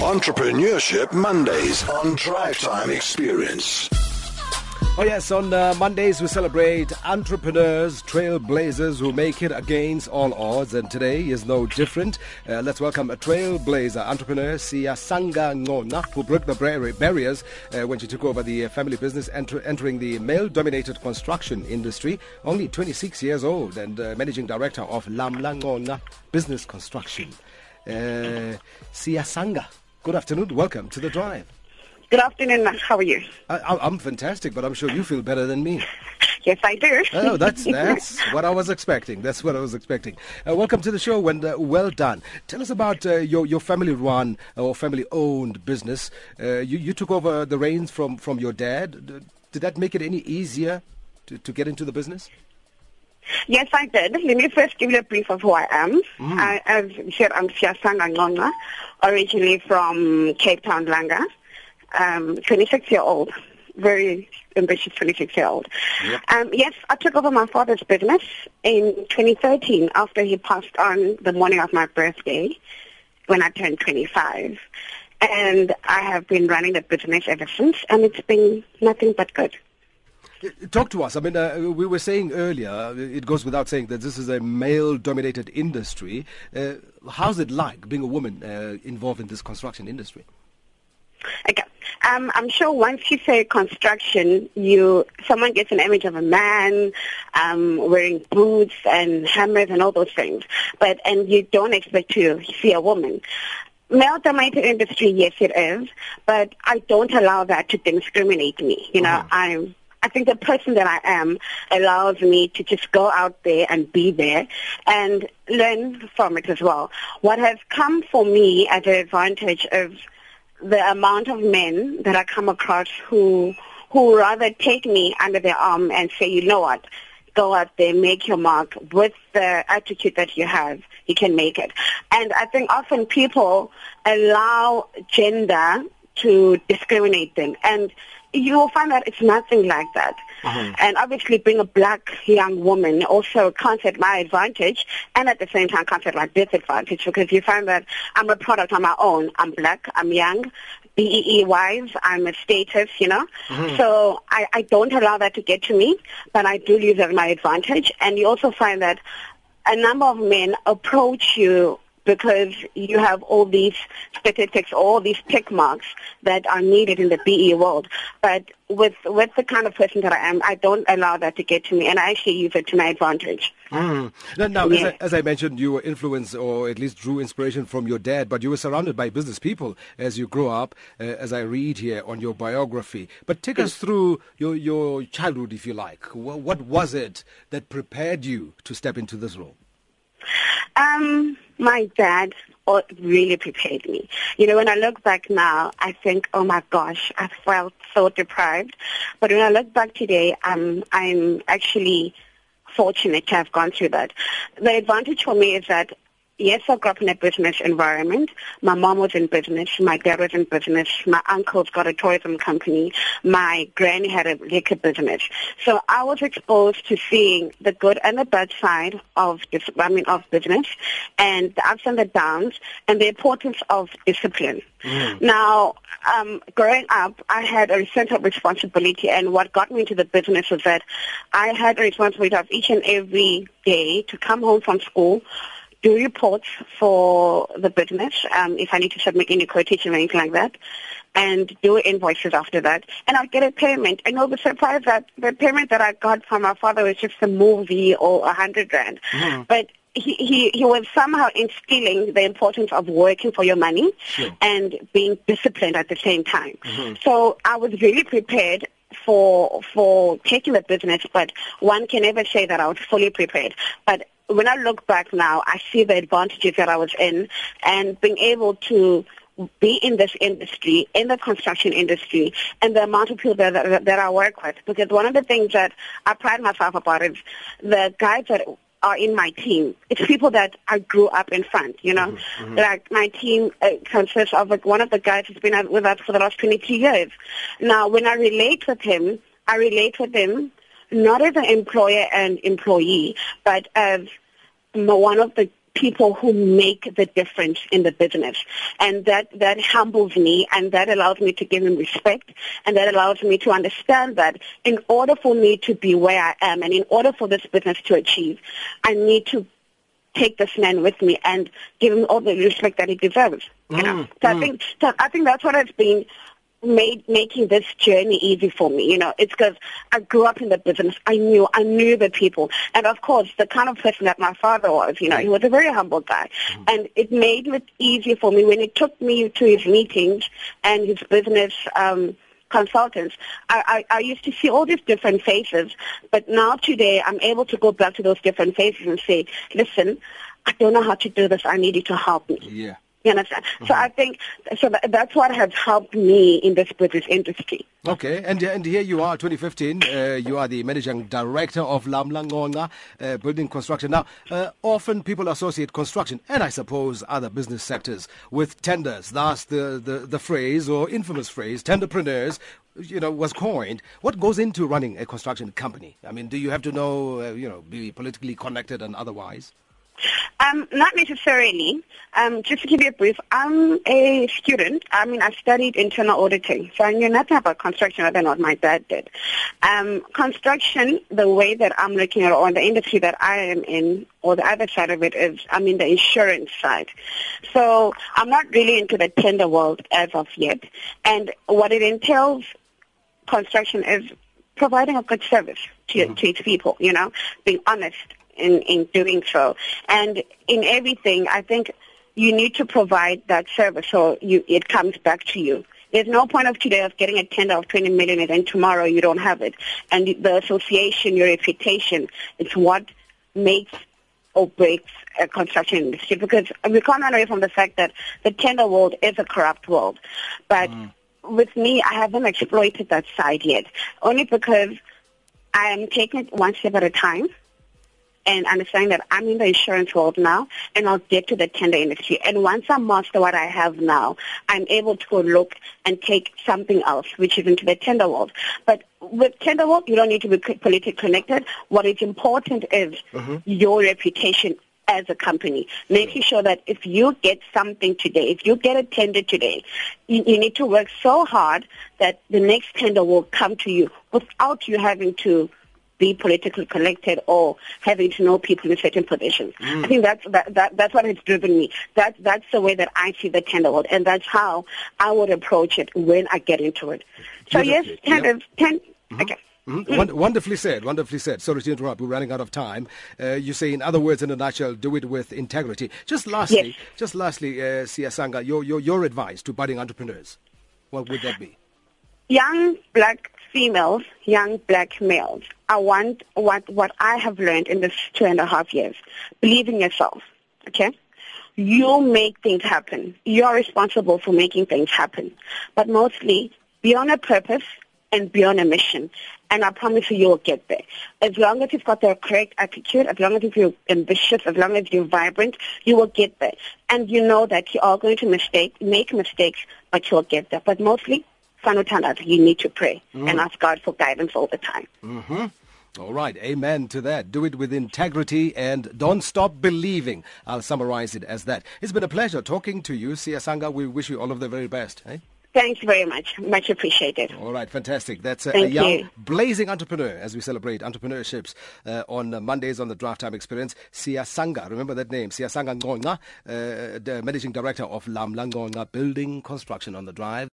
Entrepreneurship Mondays on Drive Time Experience. Oh, yes, on uh, Mondays we celebrate entrepreneurs, trailblazers who make it against all odds, and today is no different. Uh, let's welcome a trailblazer entrepreneur, Siyasanga Ngcongca, who broke the bar- barriers uh, when she took over the family business, enter- entering the male dominated construction industry. Only 26 years old and uh, managing director of Lamla Ngcongca Business Construction. Uh, Siyasanga, good afternoon. Welcome to the drive. Good afternoon, Matt. How are you? I, I'm fantastic, but I'm sure you feel better than me. Yes, I do. Oh, that's that's what I was expecting. That's what I was expecting. Uh, welcome to the show, and uh, well done. Tell us about uh, your your family-run or family-owned business. Uh, you you took over the reins from from your dad. Did that make it any easier to, to get into the business? Yes, I did. Let me first give you a brief of who I am. I, as you said, I'm Siyasanga Ngcongca, originally from Cape Town, Langa. Um, 26 year old, very ambitious 26 year old. Um, yes, I took over my father's business in 2013 after he passed on the morning of my birthday when I turned 25. And I have been running the business ever since, and it's been nothing but good. Talk to us. I mean, uh, we were saying earlier, it goes without saying that this is a male-dominated industry. Uh, how's it like being a woman uh, involved in this construction industry? Okay. Um, I'm sure once you say construction, you someone gets an image of a man um, wearing boots and hammers and all those things, but and you don't expect to see a woman. Male-dominated industry, yes, it is, but I don't allow that to discriminate me. You know, I'm. I think the person that I am allows me to just go out there and be there and learn from it as well. What has come for me as an advantage is the amount of men that I come across who who rather take me under their arm and say, you know what, go out there, make your mark with the attitude that you have, you can make it. And I think often people allow gender to discriminate them and you will find that it's nothing like that. Uh-huh. And obviously being a black young woman also counts at my advantage and at the same time counts at my disadvantage because you find that I'm a product on my own. I'm black, I'm young, BEE wise, I'm a status, you know. Mm-hmm. So I, I don't allow that to get to me, but I do use it as my advantage. And you also find that a number of men approach you because you have all these statistics, all these tick marks that are needed in the BEE world. But with with the kind of person that I am, I don't allow that to get to me, and I actually use it to my advantage. Mm. Now, now as, I, as I mentioned, you were influenced or at least drew inspiration from your dad, but you were surrounded by business people as you grew up, uh, as I read here on your biography. But take us through your, your childhood, if you like. What, what was it that prepared you to step into this role? Um, my dad uh, really prepared me. You know, when I look back now, I think, oh my gosh, I felt so deprived. But when I look back today, um, I'm actually fortunate to have gone through that. The advantage for me is that Yes, I grew up in a business environment. My mom was in business. My dad was in business. My uncle's got a tourism company. My granny had a liquor business. So I was exposed to seeing the good and the bad side of this, I mean, of business and the ups and the downs and the importance of discipline. Now, um, growing up, I had a sense of responsibility, and what got me into the business was that I had a responsibility of each and every day to come home from school, do reports for the business, um, if I need to submit any quotation or anything like that, and do invoices after that. And I'll get a payment. And you'll be surprised that the payment that I got from my father was just a movie or a hundred rand. But he, he, he was somehow instilling the importance of working for your money and being disciplined at the same time. So I was really prepared for for taking the business, but one can never say that I was fully prepared. But when I look back now, I see the advantages that I was in and being able to be in this industry, in the construction industry, and the amount of people that, that, that I work with. Because one of the things that I pride myself about is the guys that are in my team. It's people that I grew up in front, you know. Like my team uh, consists of like, one of the guys who's been with us for the last 22 years. Now, when I relate with him, I relate with him not as an employer and employee, but as one of the people who make the difference in the business. And that, that humbles me and that allows me to give him respect and that allows me to understand that in order for me to be where I am and in order for this business to achieve, I need to take this man with me and give him all the respect that he deserves. You know? Mm, So I think so I think that's what has been made making this journey easy for me. You know, it's because I grew up in the business. I knew I knew the people, and of course, the kind of person that my father was. You know, he was a very humble guy, and it made it easier for me when he took me to his meetings and his business. Um, consultants, I, I, I used to see all these different faces, but now today I'm able to go back to those different faces and say, listen, I don't know how to do this. I need you to help me. Yeah. You understand? So I think so that, that's what has helped me in this British industry. Okay, and and here you are, 2015. Uh, you are the managing director of Lamla Ngcongca uh, Building Construction. Now, uh, often people associate construction and I suppose other business sectors with tenders. That's the, the, the phrase or infamous phrase, tenderpreneurs. You know, was coined. What goes into running a construction company? I mean, do you have to know, uh, you know, be politically connected and otherwise? Um, not necessarily. Um, just to give you a brief, I'm a student. I mean, I studied internal auditing, so I knew nothing about construction other than what my dad did. Um, construction, the way that I'm looking at it, or the industry that I am in, or the other side of it is, I'm in the insurance side. So I'm not really into the tender world as of yet. And what it entails, construction is providing a good service to, to its people, you know, being honest in, in doing so. And in everything, I think you need to provide that service so you, it comes back to you. There's no point of today of getting a tender of 20 million and then tomorrow you don't have it. And the association, your reputation, it's what makes or breaks a construction industry because we can't run away from the fact that the tender world is a corrupt world. But mm. with me, I haven't exploited that side yet, only because I am taking it one step at a time and understanding that I'm in the insurance world now and I'll get to the tender industry. And once I master what I have now, I'm able to go look and take something else, which is into the tender world. But with tender world, you don't need to be politically connected. What is important is mm-hmm. your reputation as a company, making sure that if you get something today, if you get a tender today, you, you need to work so hard that the next tender will come to you without you having to be politically connected or having to know people in certain positions. I think that's that, that that's what has driven me. That that's the way that I see the tender world, and that's how I would approach it when I get into it. So yes, Beautifully. tenders, ten, okay. Mhm. Won- wonderfully said. Wonderfully said. Sorry to interrupt. We're running out of time. Uh, you say, in other words, in a nutshell, do it with integrity. Just lastly, Yes. just lastly, uh, Siyasanga, your, your your advice to budding entrepreneurs, what would that be? Young black females, young black males, I want what what I have learned in this two and a half years. Believe in yourself. Okay? You make things happen. You're responsible for making things happen. But mostly be on a purpose and be on a mission. And I promise you you'll get there. As long as you've got the correct attitude, as long as you're ambitious, as long as you're vibrant, you will get there. And you know that you are going to mistake, make mistakes, but you'll get there. But mostly, you need to pray and ask God for guidance all the time. All right, amen to that. Do it with integrity and don't stop believing. I'll summarize it as that. It's been a pleasure talking to you, Siyasanga. We wish you all of the very best. Eh? Thanks very much. Much appreciated. All right, fantastic. That's a, a young, you. blazing entrepreneur as we celebrate entrepreneurships uh, on uh, Mondays on the Drive Time Experience. Siyasanga, remember that name, Siyasanga Ngcongca, uh, the managing director of Lamla Ngcongca Building Construction on the Drive.